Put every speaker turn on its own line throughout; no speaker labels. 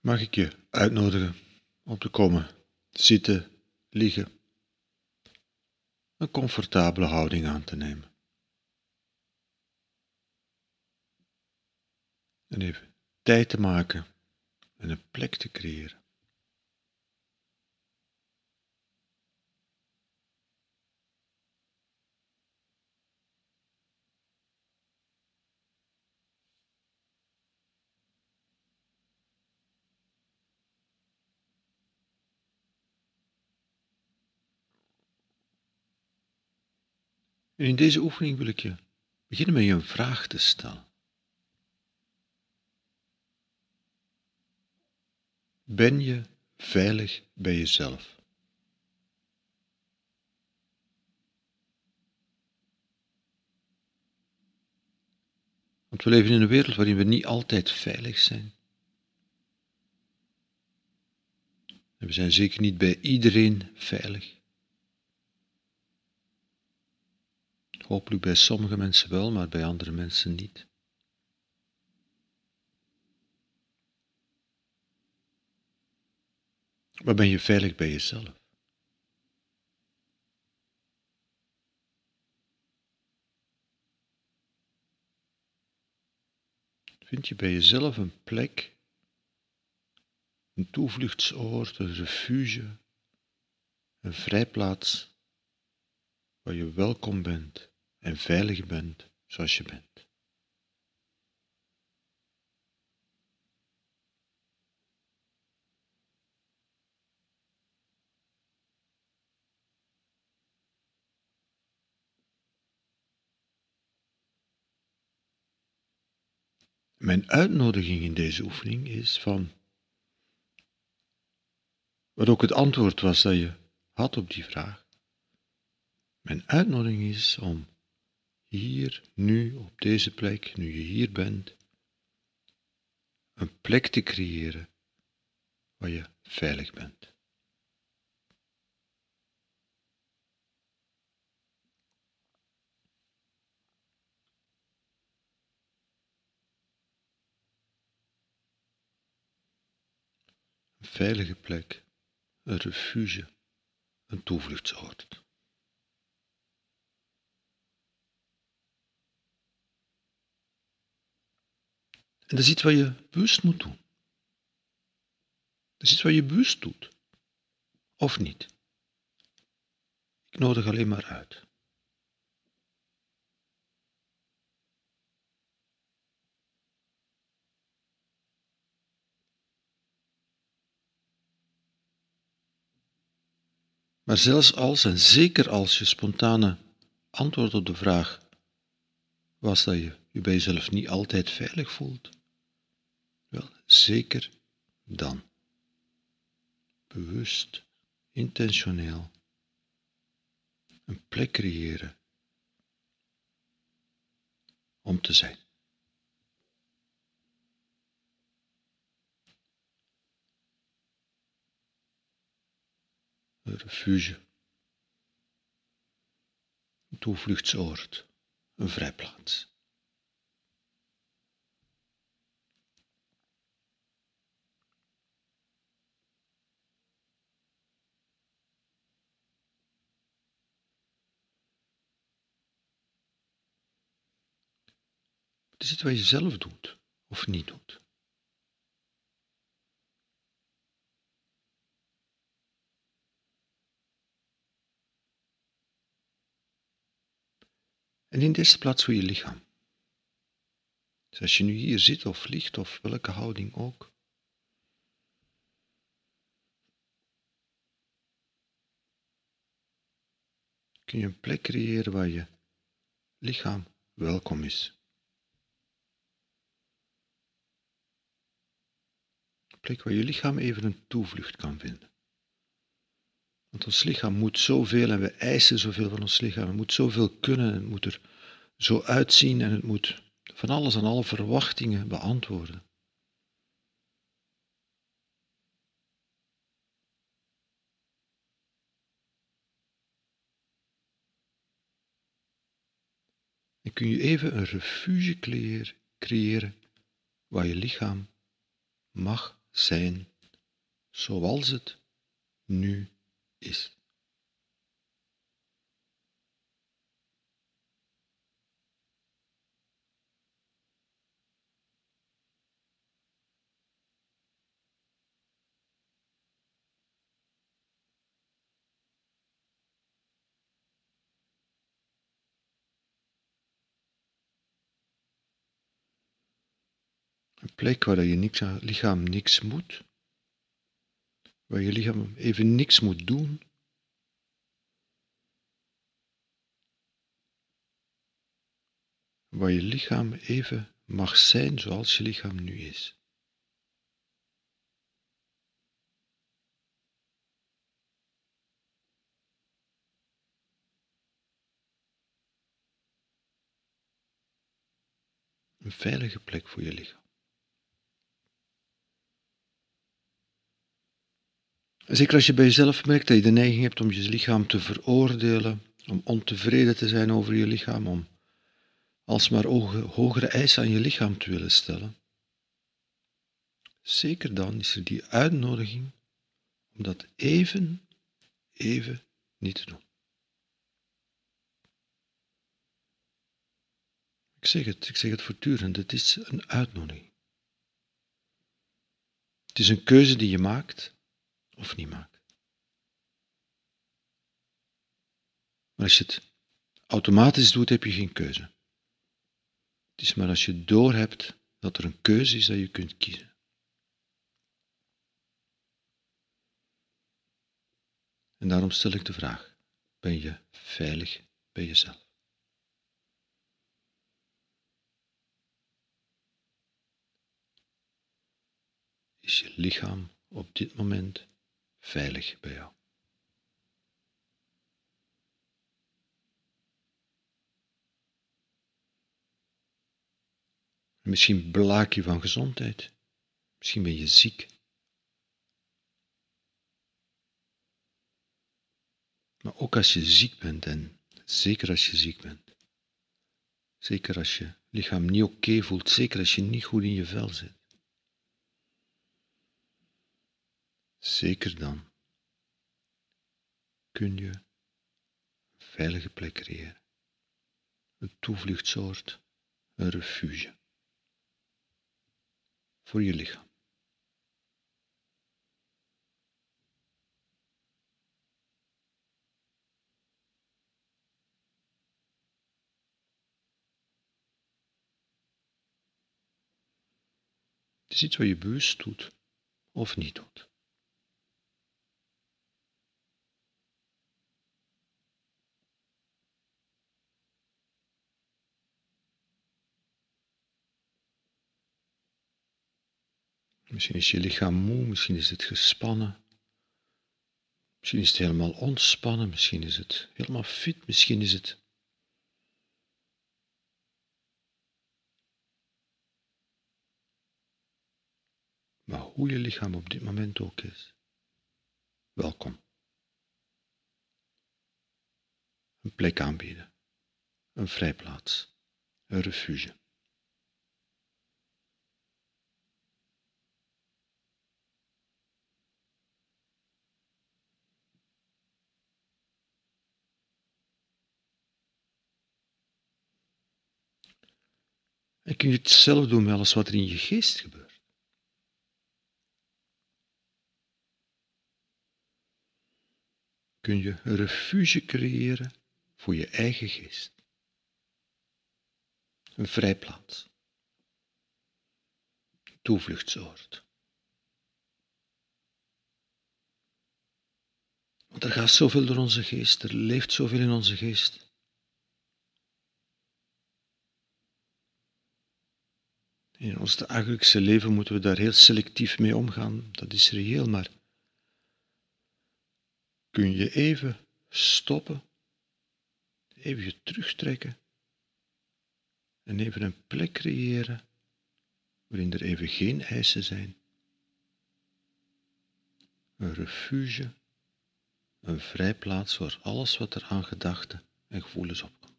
mag ik je uitnodigen om te komen zitten, liggen, een comfortabele houding aan te nemen. En even tijd te maken en een plek te creëren. En in deze oefening wil ik je beginnen met je een vraag te stellen. Ben je veilig bij jezelf? Want we leven in een wereld waarin we niet altijd veilig zijn. En we zijn zeker niet bij iedereen veilig. Hopelijk bij sommige mensen wel, maar bij andere mensen niet. Maar ben je veilig bij jezelf? Vind je bij jezelf een plek, een toevluchtsoord, een refuge, een vrijplaats waar je welkom bent? En veilig bent zoals je bent. Mijn uitnodiging in deze oefening is van, wat ook het antwoord was dat je had op die vraag. Mijn uitnodiging is om hier, nu, op deze plek, nu je hier bent, een plek te creëren waar je veilig bent. Een veilige plek, een refuge, een toevluchtsoord. En dat is iets wat je bewust moet doen. Dat is iets wat je bewust doet. Of niet. Ik nodig alleen maar uit. Maar zelfs als en zeker als je spontane antwoord op de vraag was dat je je bij jezelf niet altijd veilig voelt, zeker dan. Bewust, intentioneel. Een plek creëren om te zijn. Een refuge, een toevluchtsoord, een vrijplaats. Het is wat je zelf doet of niet doet. En in deze plaats voor je lichaam. Dus als je nu hier zit of ligt of welke houding ook. Kun je een plek creëren waar je lichaam welkom is. Plek waar je lichaam even een toevlucht kan vinden. Want ons lichaam moet zoveel en we eisen zoveel van ons lichaam. Het moet zoveel kunnen en het moet er zo uitzien en het moet van alles en alle verwachtingen beantwoorden. En kun je even een refuge creëren waar je lichaam mag zijn zoals het nu is. Een plek waar je niks, lichaam niks moet, waar je lichaam even niks moet doen. Waar je lichaam even mag zijn zoals je lichaam nu is. Een veilige plek voor je lichaam. Zeker als je bij jezelf merkt dat je de neiging hebt om je lichaam te veroordelen, om ontevreden te zijn over je lichaam, om alsmaar hogere eisen aan je lichaam te willen stellen. Zeker dan is er die uitnodiging om dat even, even niet te doen. Ik zeg het, ik zeg het voortdurend, het is een uitnodiging. Het is een keuze die je maakt of niet maakt. Maar als je het automatisch doet, heb je geen keuze. Het is maar als je doorhebt dat er een keuze is dat je kunt kiezen. En daarom stel ik de vraag: ben je veilig bij jezelf? Is je lichaam op dit moment veilig bij jou. Misschien blaak je van gezondheid. Misschien ben je ziek. Maar ook als je ziek bent, en zeker als je ziek bent, zeker als je lichaam niet oké voelt, zeker als je niet goed in je vel zit, Zeker dan kun je een veilige plek creëren, een toevluchtsoord, een refuge voor je lichaam. Het is iets wat je bewust doet of niet doet. Misschien is je lichaam moe, misschien is het gespannen. Misschien is het helemaal ontspannen, misschien is het helemaal fit, misschien is het. Maar hoe je lichaam op dit moment ook is, welkom. Een plek aanbieden, een vrijplaats, een refuge. En kun je hetzelfde doen met alles wat er in je geest gebeurt. Kun je een refuge creëren voor je eigen geest. Een vrijplaats. Toevluchtsoord. Want er gaat zoveel door onze geest, er leeft zoveel in onze geest. In ons dagelijkse leven moeten we daar heel selectief mee omgaan, dat is reëel, maar kun je even stoppen, even je terugtrekken en even een plek creëren waarin er even geen eisen zijn. Een refuge, een vrijplaats voor alles wat er aan gedachten en gevoelens opkomt.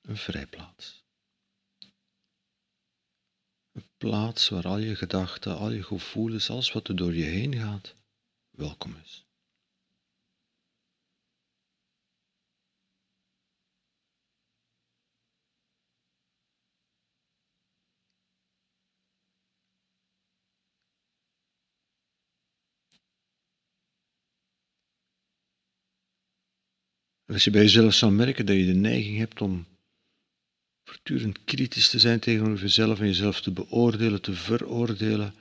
een vrijplaats. Een plaats waar al je gedachten, al je gevoelens, alles wat er door je heen gaat, welkom is. als je bij jezelf zou merken dat je de neiging hebt om voortdurend kritisch te zijn tegenover jezelf en jezelf te beoordelen, te veroordelen,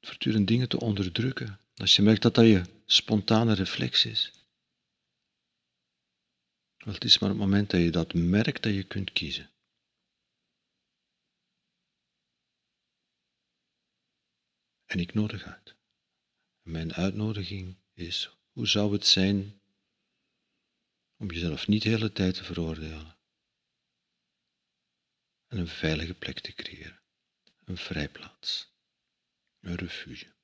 voortdurend dingen te onderdrukken, als je merkt dat dat je spontane reflex is, wel, het is maar het moment dat je dat merkt dat je kunt kiezen. En ik nodig uit. Mijn uitnodiging is, hoe zou het zijn om jezelf niet de hele tijd te veroordelen en een veilige plek te creëren, een vrijplaats, een refuge.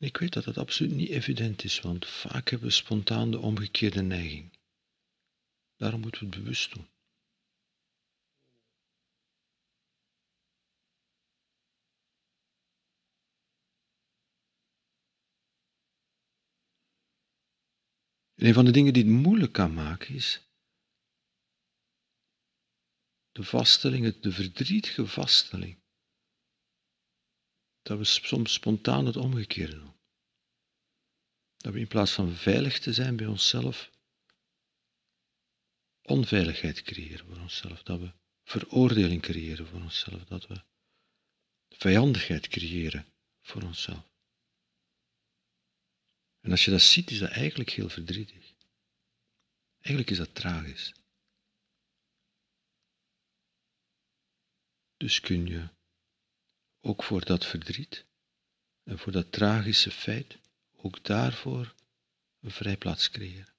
Ik weet dat dat absoluut niet evident is, want vaak hebben we spontaan de omgekeerde neiging. Daarom moeten we het bewust doen. En een van de dingen die het moeilijk kan maken is de vaststelling, de verdrietige vaststelling dat we soms spontaan het omgekeerde doen. Dat we in plaats van veilig te zijn bij onszelf, onveiligheid creëren voor onszelf. Dat we veroordeling creëren voor onszelf. Dat we vijandigheid creëren voor onszelf. En als je dat ziet, is dat eigenlijk heel verdrietig. Eigenlijk is dat tragisch. Dus kun je ook voor dat verdriet en voor dat tragische feit, ook daarvoor een vrijplaats creëren.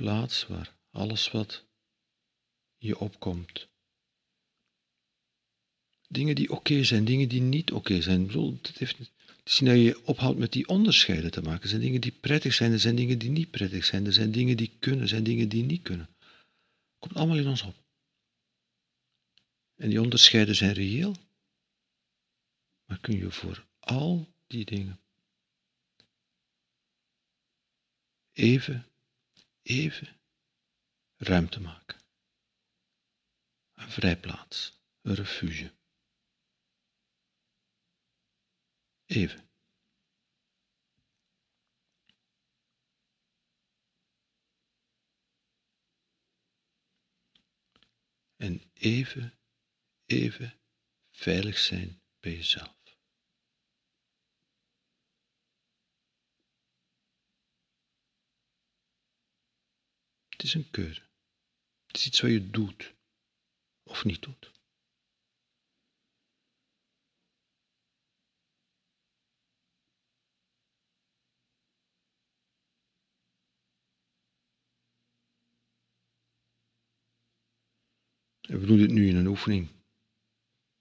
Plaats waar alles wat je opkomt. Dingen die oké zijn, dingen die niet oké zijn. Het, heeft, het is je ophoudt met die onderscheiden te maken. Er zijn dingen die prettig zijn, er zijn dingen die niet prettig zijn. Er zijn dingen die kunnen, er zijn dingen die niet kunnen. Het komt allemaal in ons op. En die onderscheiden zijn reëel. Maar kun je voor al die dingen even even ruimte maken. Een vrijplaats, een refuge. Even. En even, even veilig zijn bij jezelf. Het is een keuze. Het is iets wat je doet of niet doet. We doen dit nu in een oefening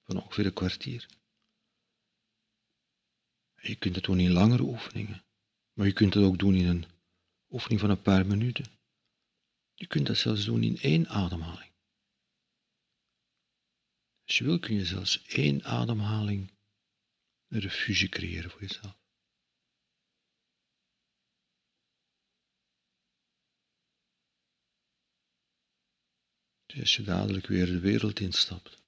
van ongeveer een kwartier. je kunt het doen in langere oefeningen, maar je kunt het ook doen in een oefening van een paar minuten. Je kunt dat zelfs doen in één ademhaling. Als je wil kun je zelfs één ademhaling een refuge creëren voor jezelf. Dus als je dadelijk weer de wereld instapt,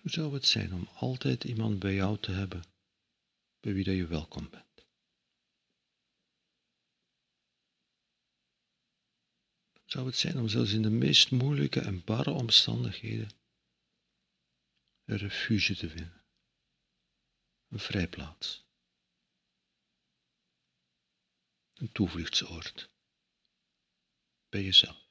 hoe zou het zijn om altijd iemand bij jou te hebben bij wie dat je welkom bent. zou het zijn om zelfs in de meest moeilijke en barre omstandigheden een refuge te vinden, een vrijplaats, een toevluchtsoord bij jezelf.